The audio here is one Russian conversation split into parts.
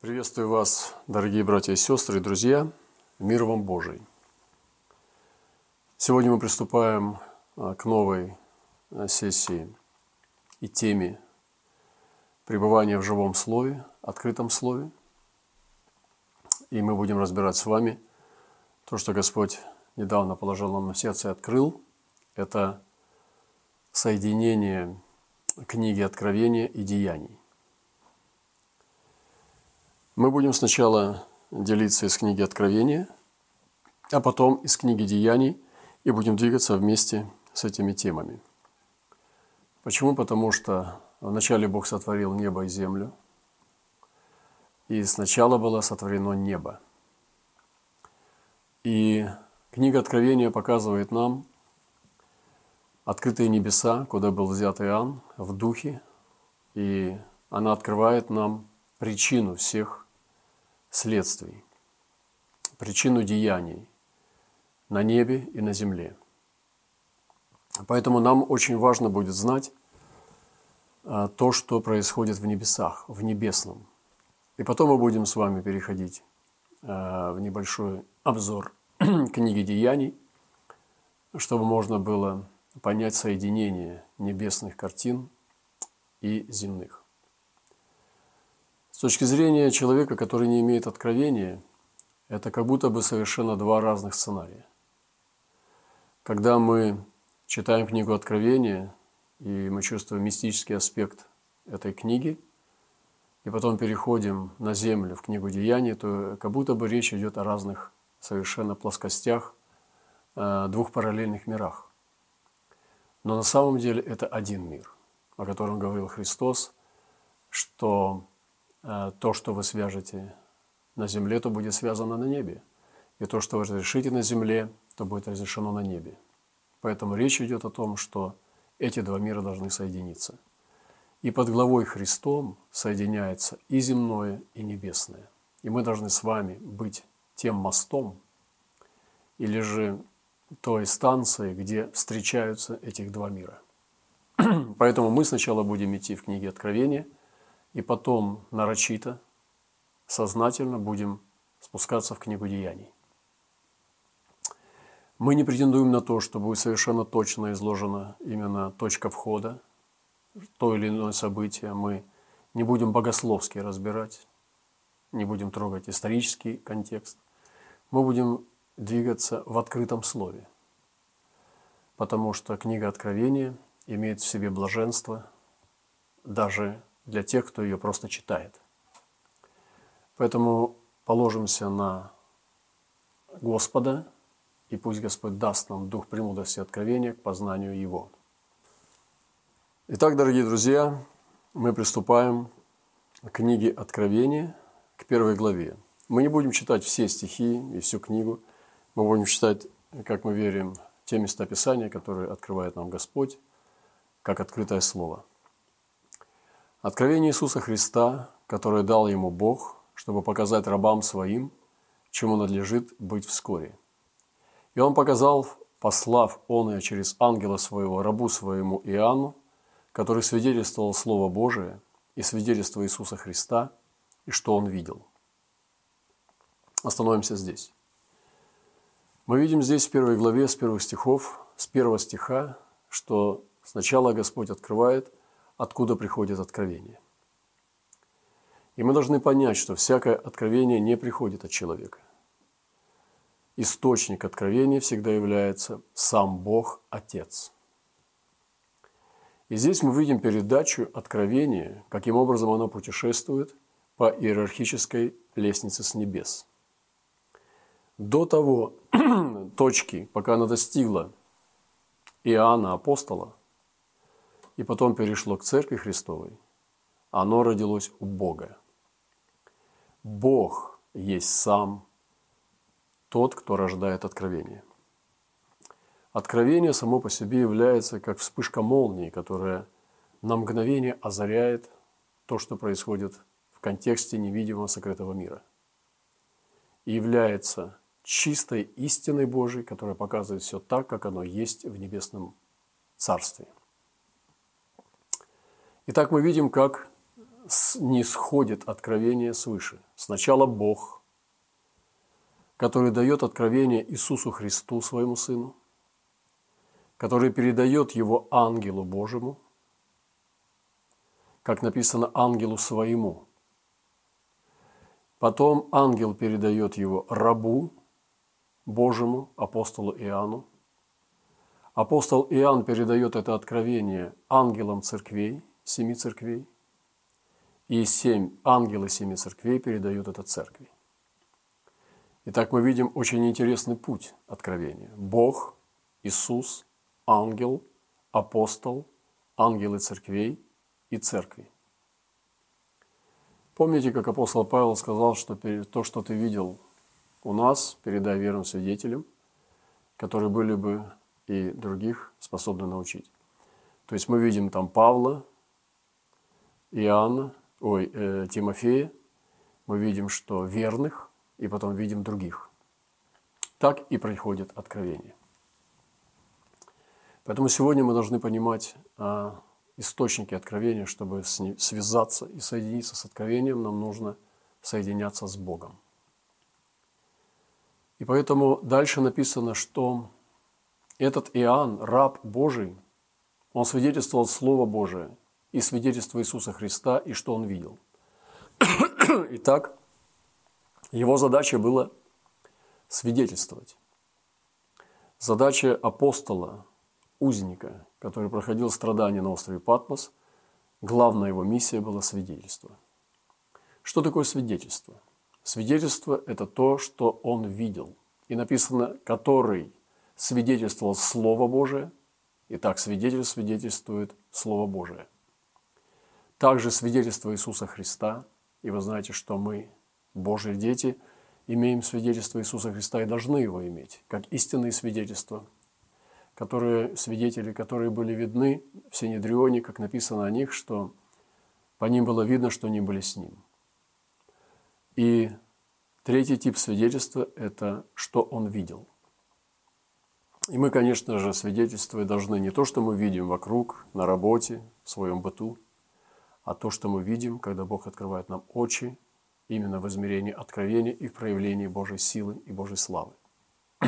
Приветствую вас, дорогие братья и сестры друзья. Мир вам Божий. Сегодня мы приступаем а, к новой а, сессии и теме пребывания в живом слове, открытом слове. И мы будем разбирать с вами то, что Господь недавно положил нам на сердце и открыл. Это соединение книги Откровения и Деяний. Мы будем сначала делиться из книги Откровения, а потом из книги Деяний и будем двигаться вместе с этими темами. Почему? Потому что вначале Бог сотворил небо и землю, и сначала было сотворено небо. И книга Откровения показывает нам открытые небеса, куда был взят Иоанн в духе, и она открывает нам причину всех следствий, причину деяний на небе и на земле. Поэтому нам очень важно будет знать а, то, что происходит в небесах, в небесном. И потом мы будем с вами переходить а, в небольшой обзор книги Деяний, чтобы можно было понять соединение небесных картин и земных. С точки зрения человека, который не имеет откровения, это как будто бы совершенно два разных сценария. Когда мы читаем книгу Откровения, и мы чувствуем мистический аспект этой книги, и потом переходим на землю в книгу Деяний, то как будто бы речь идет о разных совершенно плоскостях, э, двух параллельных мирах. Но на самом деле это один мир, о котором говорил Христос, что то, что вы свяжете на земле, то будет связано на небе. И то, что вы разрешите на земле, то будет разрешено на небе. Поэтому речь идет о том, что эти два мира должны соединиться. И под главой Христом соединяется и земное, и небесное. И мы должны с вами быть тем мостом, или же той станцией, где встречаются этих два мира. Поэтому мы сначала будем идти в книге Откровения – и потом нарочито, сознательно будем спускаться в книгу деяний. Мы не претендуем на то, что будет совершенно точно изложена именно точка входа, то или иное событие. Мы не будем богословски разбирать, не будем трогать исторический контекст. Мы будем двигаться в открытом слове, потому что книга Откровения имеет в себе блаженство даже для тех, кто ее просто читает. Поэтому положимся на Господа, и пусть Господь даст нам дух премудрости и откровения к познанию Его. Итак, дорогие друзья, мы приступаем к книге Откровения, к первой главе. Мы не будем читать все стихи и всю книгу. Мы будем читать, как мы верим, те места Писания, которые открывает нам Господь, как открытое Слово – Откровение Иисуса Христа, которое дал ему Бог, чтобы показать рабам своим, чему надлежит быть вскоре. И он показал, послав он и через ангела своего рабу своему Иоанну, который свидетельствовал Слово Божие и свидетельство Иисуса Христа, и что он видел. Остановимся здесь. Мы видим здесь в первой главе с первых стихов, с первого стиха, что сначала Господь открывает – откуда приходит откровение. И мы должны понять, что всякое откровение не приходит от человека. Источник откровения всегда является сам Бог Отец. И здесь мы видим передачу откровения, каким образом оно путешествует по иерархической лестнице с небес. До того точки, пока она достигла Иоанна Апостола, и потом перешло к Церкви Христовой, оно родилось у Бога. Бог есть сам тот, кто рождает откровение. Откровение само по себе является как вспышка молнии, которая на мгновение озаряет то, что происходит в контексте невидимого сокрытого мира. И является чистой истиной Божией, которая показывает все так, как оно есть в небесном Царстве. Итак, мы видим, как не сходит откровение свыше. Сначала Бог, который дает откровение Иисусу Христу, своему Сыну, который передает его ангелу Божьему, как написано ангелу своему. Потом ангел передает его рабу Божьему, апостолу Иоанну. Апостол Иоанн передает это откровение ангелам церквей, семи церквей. И семь ангелы семи церквей передают это церкви. Итак, мы видим очень интересный путь откровения. Бог, Иисус, ангел, апостол, ангелы церквей и церкви. Помните, как апостол Павел сказал, что то, что ты видел у нас, передай верным свидетелям, которые были бы и других способны научить. То есть мы видим там Павла, Иоанна, ой, э, Тимофея, мы видим, что верных, и потом видим других. Так и происходит откровение. Поэтому сегодня мы должны понимать а, источники откровения, чтобы связаться и соединиться с откровением, нам нужно соединяться с Богом. И поэтому дальше написано, что этот Иоанн, раб Божий, он свидетельствовал Слово Божие и свидетельство Иисуса Христа, и что он видел. Итак, его задача была свидетельствовать. Задача апостола узника, который проходил страдания на острове Патмос, главная его миссия была свидетельство. Что такое свидетельство? Свидетельство – это то, что он видел. И написано, который свидетельствовал Слово Божие, и так свидетель свидетельствует Слово Божие. Также свидетельство Иисуса Христа, и вы знаете, что мы, Божьи дети, имеем свидетельство Иисуса Христа и должны его иметь, как истинные свидетельства – которые, свидетели, которые были видны в Синедрионе, как написано о них, что по ним было видно, что они были с ним. И третий тип свидетельства – это что он видел. И мы, конечно же, свидетельствовать должны не то, что мы видим вокруг, на работе, в своем быту, а то, что мы видим, когда Бог открывает нам очи, именно в измерении откровения и в проявлении Божьей силы и Божьей славы.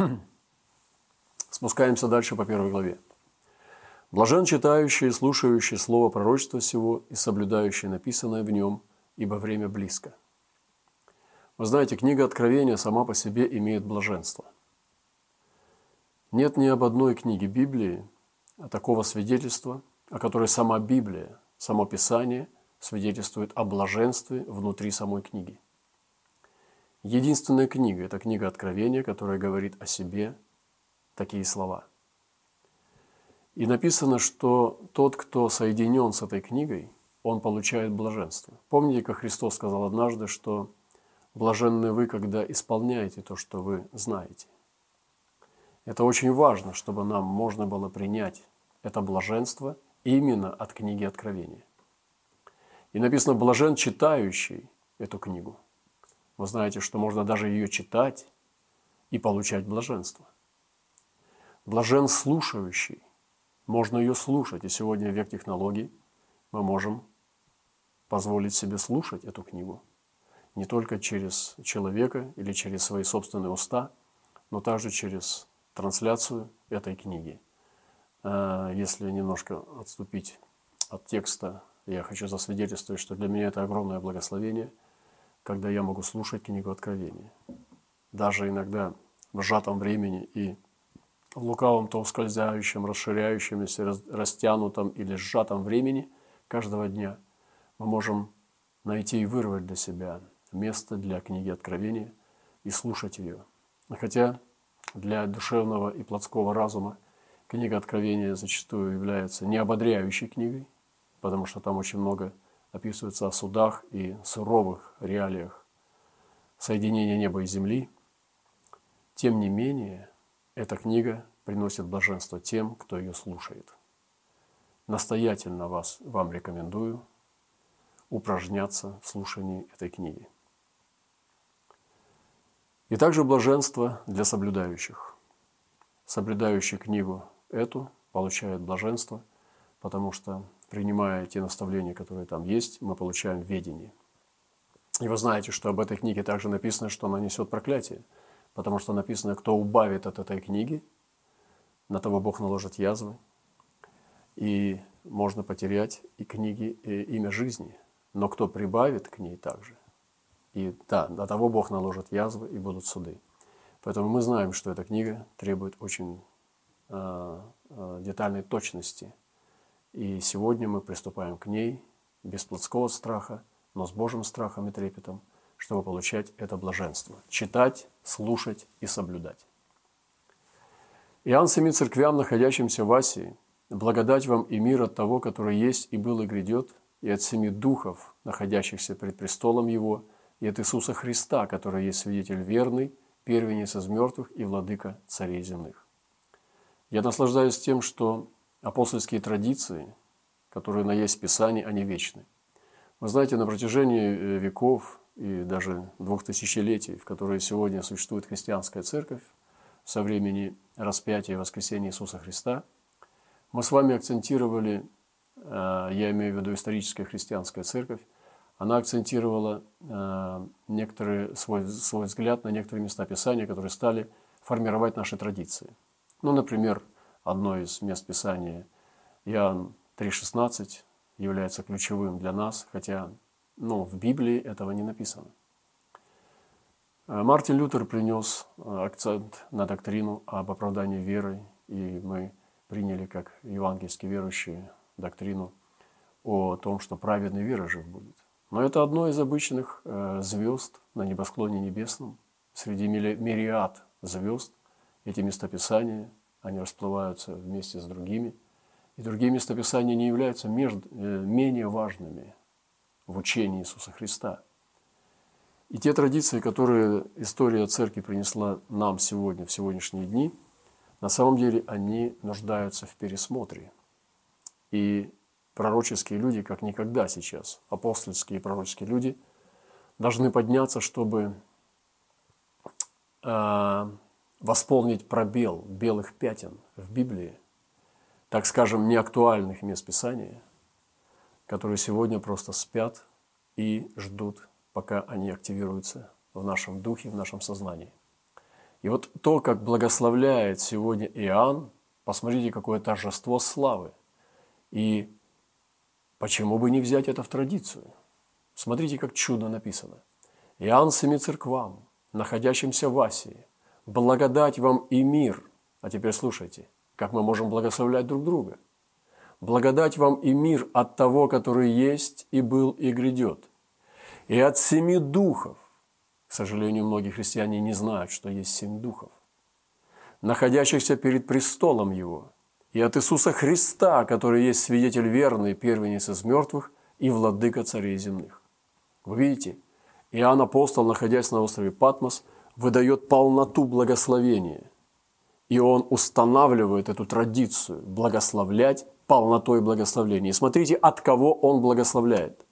Спускаемся дальше по первой главе. Блажен читающий и слушающий слово пророчества сего и соблюдающий написанное в нем, ибо время близко. Вы знаете, книга Откровения сама по себе имеет блаженство. Нет ни об одной книге Библии а такого свидетельства, о которой сама Библия, само Писание свидетельствует о блаженстве внутри самой книги. Единственная книга – это книга Откровения, которая говорит о себе такие слова. И написано, что тот, кто соединен с этой книгой, он получает блаженство. Помните, как Христос сказал однажды, что блаженны вы, когда исполняете то, что вы знаете. Это очень важно, чтобы нам можно было принять это блаженство именно от книги Откровения. И написано «блажен читающий эту книгу». Вы знаете, что можно даже ее читать и получать блаженство – Блажен слушающий. Можно ее слушать. И сегодня век технологий мы можем позволить себе слушать эту книгу. Не только через человека или через свои собственные уста, но также через трансляцию этой книги. А, если немножко отступить от текста, я хочу засвидетельствовать, что для меня это огромное благословение, когда я могу слушать книгу Откровения. Даже иногда в сжатом времени и в лукавом то ускользающем, расширяющемся, растянутом или сжатом времени каждого дня мы можем найти и вырвать для себя место для книги Откровения и слушать ее. Хотя для душевного и плотского разума книга Откровения зачастую является неободряющей книгой, потому что там очень много описывается о судах и суровых реалиях соединения неба и земли. Тем не менее, эта книга приносит блаженство тем, кто ее слушает. Настоятельно вас, вам рекомендую упражняться в слушании этой книги. И также блаженство для соблюдающих. Соблюдающий книгу эту получает блаженство, потому что принимая те наставления, которые там есть, мы получаем ведение. И вы знаете, что об этой книге также написано, что она несет проклятие, потому что написано, кто убавит от этой книги, на того Бог наложит язвы, и можно потерять и книги, и имя жизни. Но кто прибавит к ней также, и да, до того Бог наложит язвы и будут суды. Поэтому мы знаем, что эта книга требует очень детальной точности. И сегодня мы приступаем к ней без плотского страха, но с Божьим страхом и трепетом, чтобы получать это блаженство. Читать, слушать и соблюдать. Иоанн семи церквям, находящимся в Асии, благодать вам и мир от того, который есть и был и грядет, и от семи духов, находящихся пред престолом Его, и от Иисуса Христа, который есть свидетель верный, первенец из мертвых и владыка царей земных. Я наслаждаюсь тем, что апостольские традиции, которые на есть в Писании, они вечны. Вы знаете, на протяжении э, веков и даже двух тысячелетий, в которые сегодня существует христианская церковь, со времени распятия и воскресения Иисуса Христа, мы с вами акцентировали, э, я имею в виду историческая христианская церковь, она акцентировала э, некоторые, свой, свой взгляд на некоторые места Писания, которые стали формировать наши традиции. Ну, например, одно из мест Писания, Иоанн 3,16, является ключевым для нас, хотя ну, в Библии этого не написано. Э, Мартин Лютер принес э, акцент на доктрину об оправдании верой, и мы приняли как евангельские верующие доктрину о том, что праведный вера жив будет. Но это одно из обычных э, звезд на небосклоне небесном. Среди мириад звезд эти местописания, они расплываются вместе с другими. И другие местописания не являются между, э, менее важными в учении Иисуса Христа. И те традиции, которые история церкви принесла нам сегодня, в сегодняшние дни, на самом деле они нуждаются в пересмотре. И пророческие люди, как никогда сейчас, апостольские и пророческие люди, должны подняться, чтобы э, восполнить пробел белых пятен в Библии, так скажем, неактуальных мест Писания, которые сегодня просто спят и ждут, пока они активируются в нашем духе, в нашем сознании. И вот то, как благословляет сегодня Иоанн, посмотрите, какое торжество славы. И Почему бы не взять это в традицию? Смотрите, как чудо написано. Иоанн семи церквам, находящимся в Асии, благодать вам и мир. А теперь слушайте, как мы можем благословлять друг друга. Благодать вам и мир от того, который есть и был и грядет. И от семи духов. К сожалению, многие христиане не знают, что есть семь духов, находящихся перед престолом Его – и от Иисуса Христа, который есть свидетель верный, первенец из мертвых и владыка царей земных. Вы видите, Иоанн Апостол, находясь на острове Патмос, выдает полноту благословения. И он устанавливает эту традицию благословлять полнотой благословения. И смотрите, от кого он благословляет.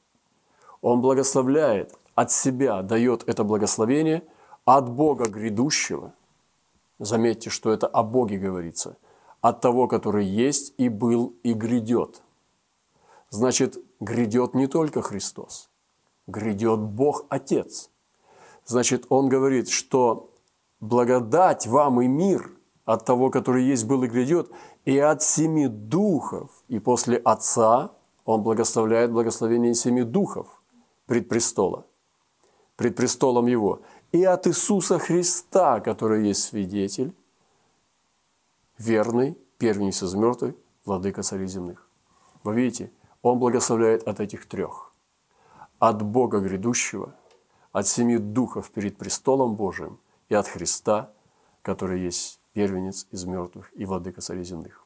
Он благословляет от себя, дает это благословение от Бога грядущего. Заметьте, что это о Боге говорится – от того, который есть и был и грядет. Значит, грядет не только Христос, грядет Бог Отец. Значит, Он говорит, что благодать вам и мир от того, который есть, был и грядет, и от семи духов. И после Отца Он благословляет благословение семи духов пред престола, пред престолом Его. И от Иисуса Христа, который есть свидетель, верный, первенец из мертвых, владыка царей земных. Вы видите, он благословляет от этих трех. От Бога грядущего, от семи духов перед престолом Божиим и от Христа, который есть первенец из мертвых и владыка царей земных.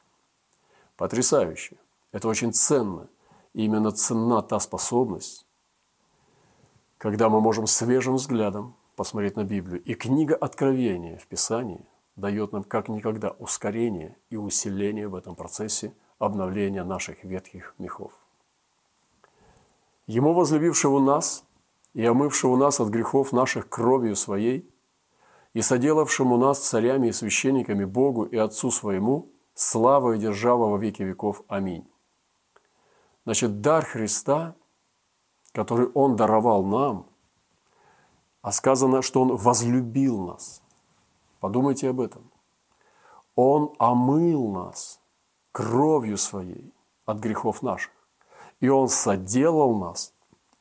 Потрясающе. Это очень ценно. И именно ценна та способность, когда мы можем свежим взглядом посмотреть на Библию. И книга Откровения в Писании дает нам как никогда ускорение и усиление в этом процессе обновления наших ветхих мехов. Ему, возлюбившего нас и омывшего нас от грехов наших кровью Своей, и соделавшему нас царями и священниками Богу и Отцу Своему, слава и держава во веки веков. Аминь. Значит, дар Христа, который Он даровал нам, а сказано, что Он возлюбил нас. Подумайте об этом. Он омыл нас кровью Своей от грехов наших. И Он соделал нас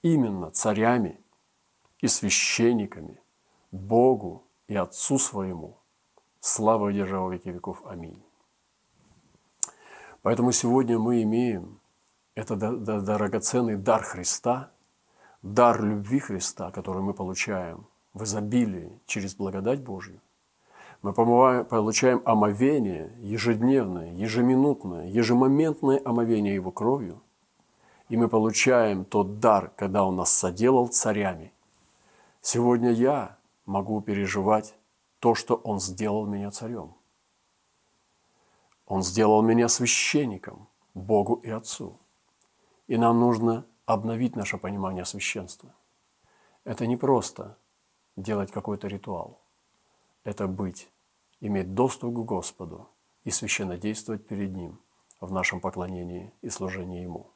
именно царями и священниками Богу и Отцу Своему. Слава и держава веки веков. Аминь. Поэтому сегодня мы имеем это драгоценный дар Христа, дар любви Христа, который мы получаем в изобилии через благодать Божью. Мы получаем омовение ежедневное, ежеминутное, ежемоментное омовение Его кровью. И мы получаем тот дар, когда Он нас соделал царями. Сегодня я могу переживать то, что Он сделал меня царем – он сделал меня священником Богу и Отцу. И нам нужно обновить наше понимание священства. Это не просто делать какой-то ритуал. Это быть, иметь доступ к Господу и священно действовать перед Ним в нашем поклонении и служении Ему.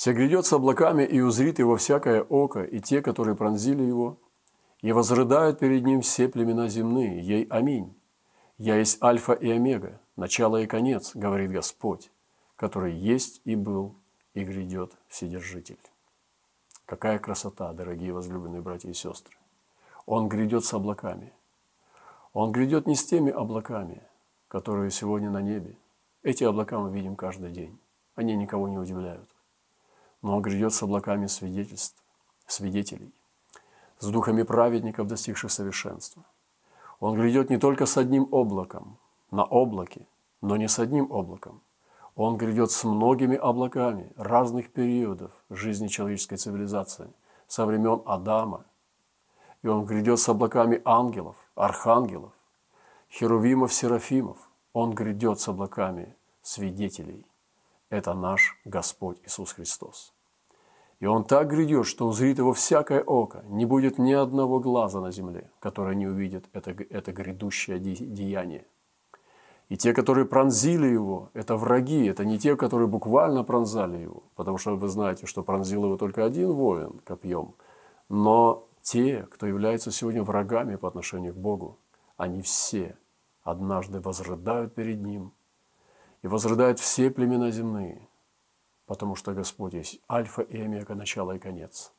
«Се грядет с облаками, и узрит его всякое око, и те, которые пронзили его, и возрыдают перед ним все племена земные, ей аминь. «Я есть Альфа и Омега, начало и конец, говорит Господь, который есть и был, и грядет Вседержитель». Какая красота, дорогие возлюбленные братья и сестры! Он грядет с облаками. Он грядет не с теми облаками, которые сегодня на небе. Эти облака мы видим каждый день. Они никого не удивляют. Но он грядет с облаками свидетельств, свидетелей, с духами праведников, достигших совершенства – он грядет не только с одним облаком, на облаке, но не с одним облаком. Он грядет с многими облаками разных периодов жизни человеческой цивилизации, со времен Адама. И он грядет с облаками ангелов, архангелов, херувимов, серафимов. Он грядет с облаками свидетелей. Это наш Господь Иисус Христос. И он так грядет, что узрит его всякое око, не будет ни одного глаза на земле, которое не увидит это, это грядущее деяние. И те, которые пронзили его, это враги, это не те, которые буквально пронзали его, потому что вы знаете, что пронзил его только один воин копьем, но те, кто являются сегодня врагами по отношению к Богу, они все однажды возрыдают перед Ним, и возрыдают все племена земные – потому что Господь есть альфа и омега, начало и конец.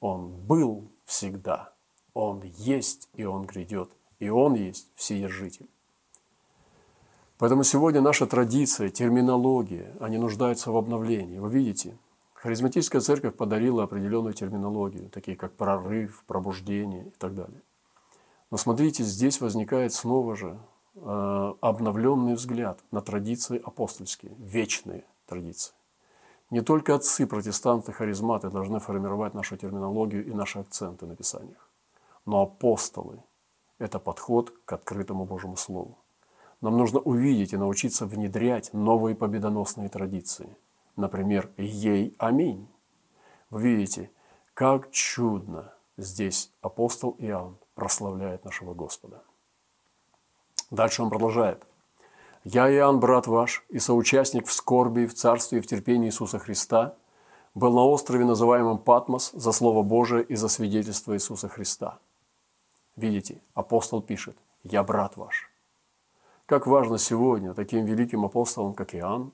Он был всегда, Он есть и Он грядет, и Он есть Вседержитель. Поэтому сегодня наша традиция, терминология, они нуждаются в обновлении. Вы видите, харизматическая церковь подарила определенную терминологию, такие как прорыв, пробуждение и так далее. Но смотрите, здесь возникает снова же обновленный взгляд на традиции апостольские, вечные традиции. Не только отцы, протестанты, харизматы должны формировать нашу терминологию и наши акценты на Писаниях, но апостолы – это подход к открытому Божьему Слову. Нам нужно увидеть и научиться внедрять новые победоносные традиции. Например, «Ей аминь». Вы видите, как чудно здесь апостол Иоанн прославляет нашего Господа. Дальше он продолжает – я, Иоанн, брат ваш, и соучастник в скорби, в царстве и в терпении Иисуса Христа, был на острове, называемом Патмос, за Слово Божие и за свидетельство Иисуса Христа. Видите, апостол пишет, «Я брат ваш». Как важно сегодня таким великим апостолам, как Иоанн,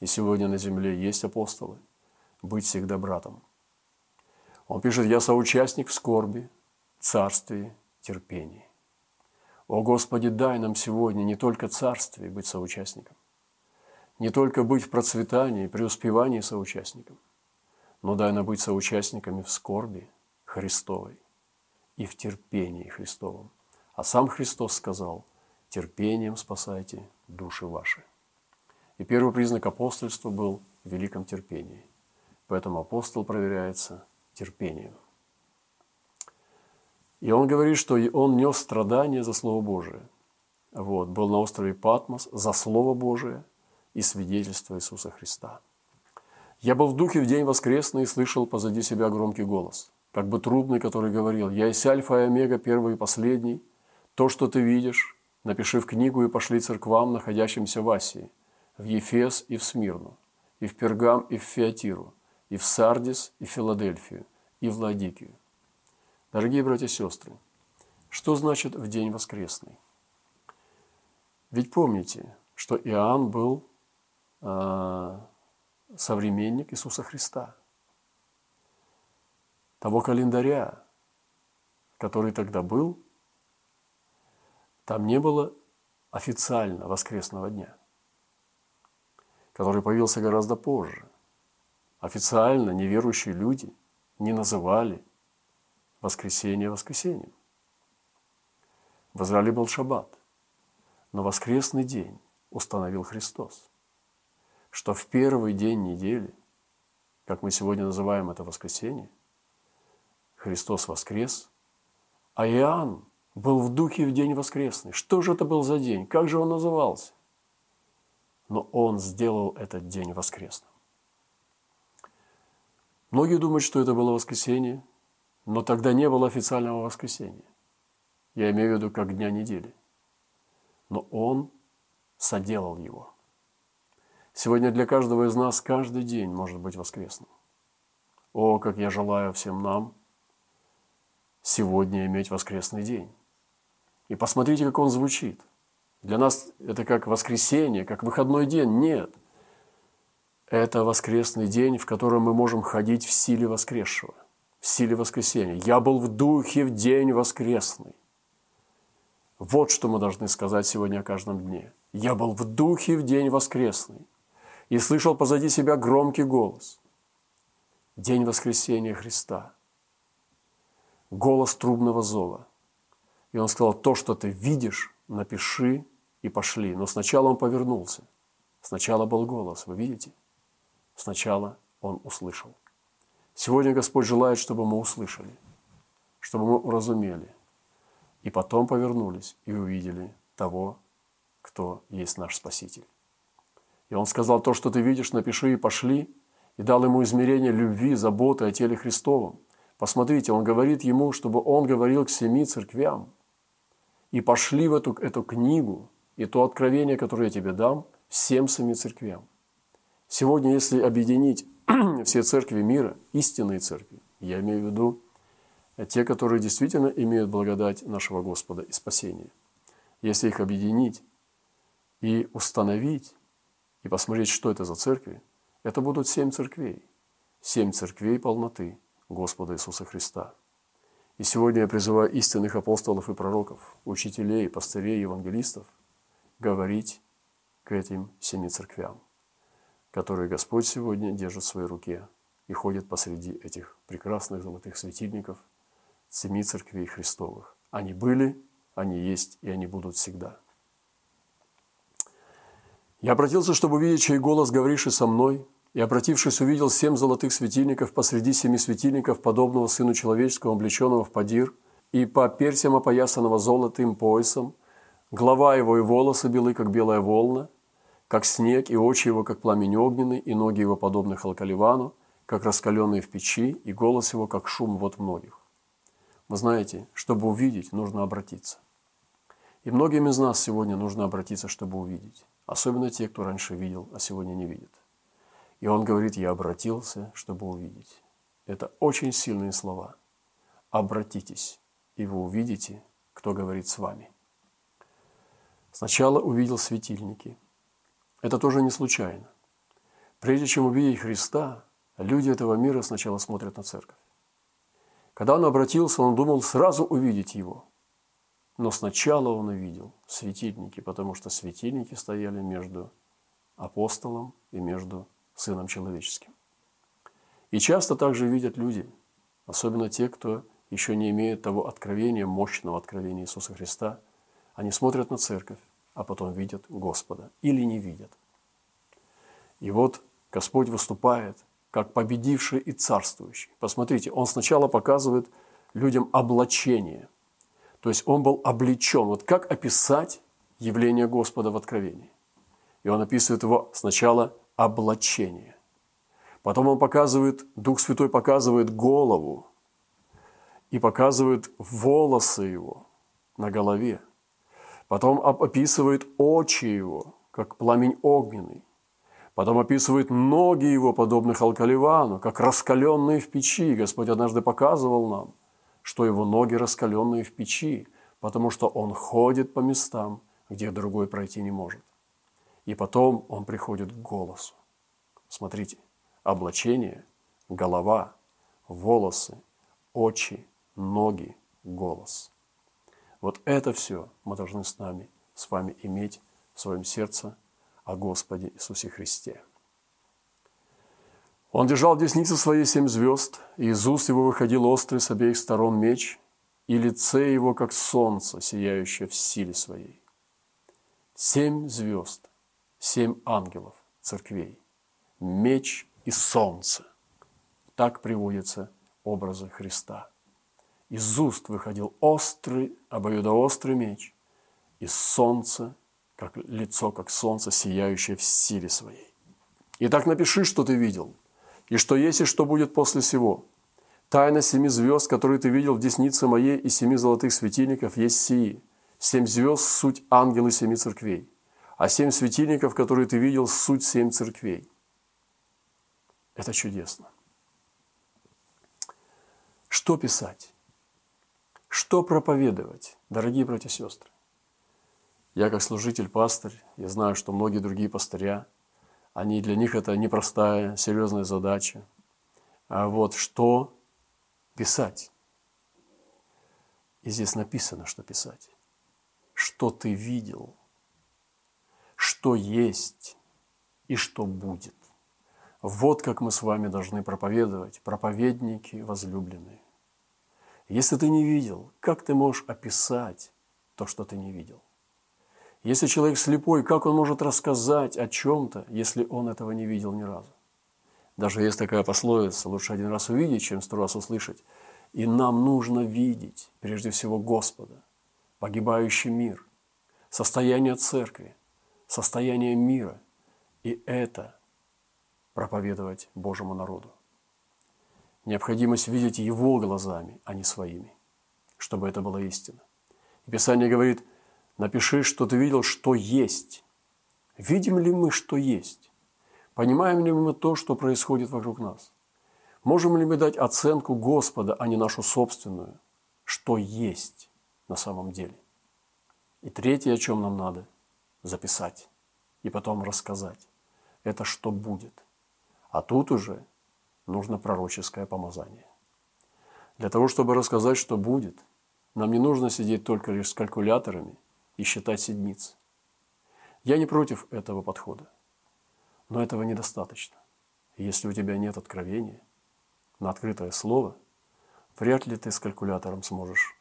и сегодня на земле есть апостолы, быть всегда братом. Он пишет, «Я соучастник в скорби, царстве, терпении». О Господи, дай нам сегодня не только царствие быть соучастником, не только быть в процветании, преуспевании соучастником, но дай нам быть соучастниками в скорби Христовой и в терпении Христовом. А сам Христос сказал, терпением спасайте души ваши. И первый признак апостольства был в великом терпении. Поэтому апостол проверяется терпением. И он говорит, что он нес страдания за Слово Божие. Вот, был на острове Патмос за Слово Божие и свидетельство Иисуса Христа. Я был в духе в день воскресный и слышал позади себя громкий голос, как бы трубный, который говорил, «Я есть Альфа и Омега, первый и последний. То, что ты видишь, напиши в книгу и пошли церквам, находящимся в Асии, в Ефес и в Смирну, и в Пергам, и в Фиатиру, и в Сардис, и в Филадельфию, и в Ладикию. Дорогие братья и сестры, что значит в день воскресный? Ведь помните, что Иоанн был э, современник Иисуса Христа, того календаря, который тогда был, там не было официально воскресного дня, который появился гораздо позже. Официально неверующие люди не называли воскресенье воскресеньем. В Израиле был шаббат, но воскресный день установил Христос, что в первый день недели, как мы сегодня называем это воскресенье, Христос воскрес, а Иоанн был в духе в день воскресный. Что же это был за день? Как же он назывался? Но он сделал этот день воскресным. Многие думают, что это было воскресенье, но тогда не было официального воскресенья. Я имею в виду как дня недели. Но он соделал его. Сегодня для каждого из нас каждый день может быть воскресным. О, как я желаю всем нам сегодня иметь воскресный день. И посмотрите, как он звучит. Для нас это как воскресенье, как выходной день. Нет. Это воскресный день, в котором мы можем ходить в силе воскресшего, силе воскресения. Я был в духе в день воскресный. Вот что мы должны сказать сегодня о каждом дне. Я был в духе в день воскресный и слышал позади себя громкий голос. День воскресения Христа. Голос трубного зова – и он сказал, то, что ты видишь, напиши и пошли. Но сначала он повернулся. Сначала был голос, вы видите? Сначала он услышал. Сегодня Господь желает, чтобы мы услышали, чтобы мы уразумели. И потом повернулись и увидели того, кто есть наш Спаситель. И он сказал, то, что ты видишь, напиши и пошли, и дал ему измерение любви, заботы о теле Христовом. Посмотрите, он говорит ему, чтобы он говорил к семи церквям и пошли в эту, эту книгу и то откровение, которое я тебе дам, всем семи церквям. Сегодня, если объединить все церкви мира, истинные церкви, я имею в виду те, которые действительно имеют благодать нашего Господа и спасения, если их объединить и установить, и посмотреть, что это за церкви, это будут семь церквей, семь церквей полноты Господа Иисуса Христа – и сегодня я призываю истинных апостолов и пророков, учителей, пастырей, евангелистов говорить к этим семи церквям, которые Господь сегодня держит в своей руке и ходит посреди этих прекрасных золотых светильников, семи церквей Христовых. Они были, они есть и они будут всегда. Я обратился, чтобы увидеть, чей голос, говоривший со мной, и, обратившись, увидел семь золотых светильников посреди семи светильников, подобного Сыну Человеческому, облеченного в подир, и по персям опоясанного золотым поясом, голова его и волосы белы, как белая волна, как снег, и очи его, как пламень огненный, и ноги его, подобны халкаливану, как раскаленные в печи, и голос его, как шум вот многих. Вы знаете, чтобы увидеть, нужно обратиться. И многим из нас сегодня нужно обратиться, чтобы увидеть. Особенно те, кто раньше видел, а сегодня не видит. И он говорит, я обратился, чтобы увидеть. Это очень сильные слова. Обратитесь, и вы увидите, кто говорит с вами. Сначала увидел светильники. Это тоже не случайно. Прежде чем увидеть Христа, люди этого мира сначала смотрят на церковь. Когда он обратился, он думал сразу увидеть его. Но сначала он увидел светильники, потому что светильники стояли между апостолом и между Сыном Человеческим. И часто также видят люди, особенно те, кто еще не имеет того откровения, мощного откровения Иисуса Христа, они смотрят на церковь, а потом видят Господа или не видят. И вот Господь выступает как победивший и царствующий. Посмотрите, Он сначала показывает людям облачение. То есть Он был облечен. Вот как описать явление Господа в откровении? И Он описывает его сначала облачение. Потом он показывает, Дух Святой показывает голову и показывает волосы его на голове. Потом описывает очи его, как пламень огненный. Потом описывает ноги его, подобных алкаливану, как раскаленные в печи. Господь однажды показывал нам, что его ноги раскаленные в печи, потому что он ходит по местам, где другой пройти не может. И потом он приходит к голосу. Смотрите, облачение, голова, волосы, очи, ноги, голос. Вот это все мы должны с нами, с вами иметь в своем сердце о Господе Иисусе Христе. Он держал в деснице своей семь звезд, и из уст его выходил острый с обеих сторон меч, и лице его, как солнце, сияющее в силе своей. Семь звезд, семь ангелов церквей, меч и солнце. Так приводятся образы Христа. Из уст выходил острый, обоюдоострый меч, из солнца как лицо, как солнце, сияющее в силе своей. Итак, напиши, что ты видел, и что есть, и что будет после всего. Тайна семи звезд, которые ты видел в деснице моей, и семи золотых светильников, есть сии. Семь звезд – суть ангелы семи церквей, а семь светильников, которые ты видел, – суть семь церквей. Это чудесно. Что писать? Что проповедовать, дорогие братья и сестры? Я как служитель, пастырь, я знаю, что многие другие пастыря, они, для них это непростая, серьезная задача. А вот что писать? И здесь написано, что писать. Что ты видел, что есть и что будет. Вот как мы с вами должны проповедовать, проповедники возлюбленные. Если ты не видел, как ты можешь описать то, что ты не видел? Если человек слепой, как он может рассказать о чем-то, если он этого не видел ни разу? Даже есть такая пословица, лучше один раз увидеть, чем сто раз услышать. И нам нужно видеть, прежде всего, Господа, погибающий мир, состояние церкви, состояние мира. И это проповедовать Божьему народу. Необходимость видеть Его глазами, а не своими, чтобы это была истина. И Писание говорит – Напиши, что ты видел, что есть. Видим ли мы, что есть? Понимаем ли мы то, что происходит вокруг нас? Можем ли мы дать оценку Господа, а не нашу собственную, что есть на самом деле? И третье, о чем нам надо записать и потом рассказать, это что будет. А тут уже нужно пророческое помазание. Для того, чтобы рассказать, что будет, нам не нужно сидеть только лишь с калькуляторами – и считать седмицы. Я не против этого подхода, но этого недостаточно. Если у тебя нет откровения на открытое слово, вряд ли ты с калькулятором сможешь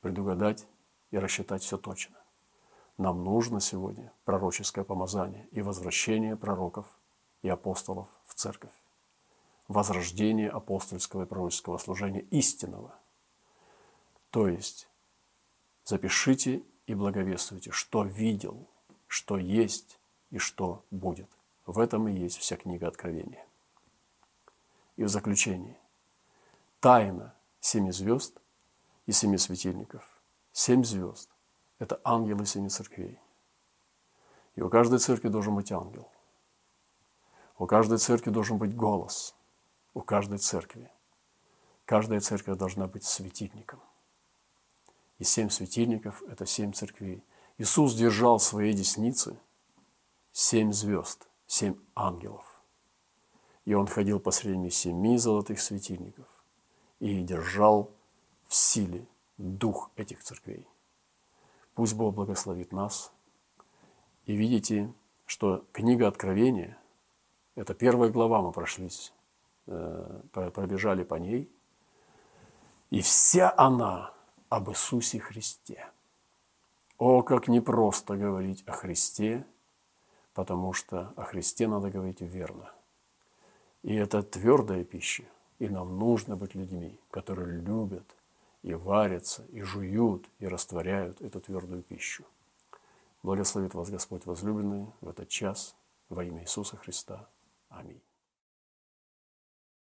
предугадать и рассчитать все точно. Нам нужно сегодня пророческое помазание и возвращение пророков и апостолов в церковь. Возрождение апостольского и пророческого служения истинного. То есть запишите и благовествуйте, что видел, что есть и что будет. В этом и есть вся книга Откровения. И в заключение. Тайна семи звезд и семи светильников. Семь звезд – это ангелы семи церквей. И у каждой церкви должен быть ангел. У каждой церкви должен быть голос. У каждой церкви. Каждая церковь должна быть светильником и семь светильников – это семь церквей. Иисус держал в своей деснице семь звезд, семь ангелов. И он ходил посредине семи золотых светильников и держал в силе дух этих церквей. Пусть Бог благословит нас. И видите, что книга Откровения, это первая глава, мы прошлись, пробежали по ней, и вся она об Иисусе Христе. О, как непросто говорить о Христе, потому что о Христе надо говорить верно. И это твердая пища, и нам нужно быть людьми, которые любят и варятся, и жуют, и растворяют эту твердую пищу. Благословит вас Господь возлюбленный в этот час во имя Иисуса Христа. Аминь.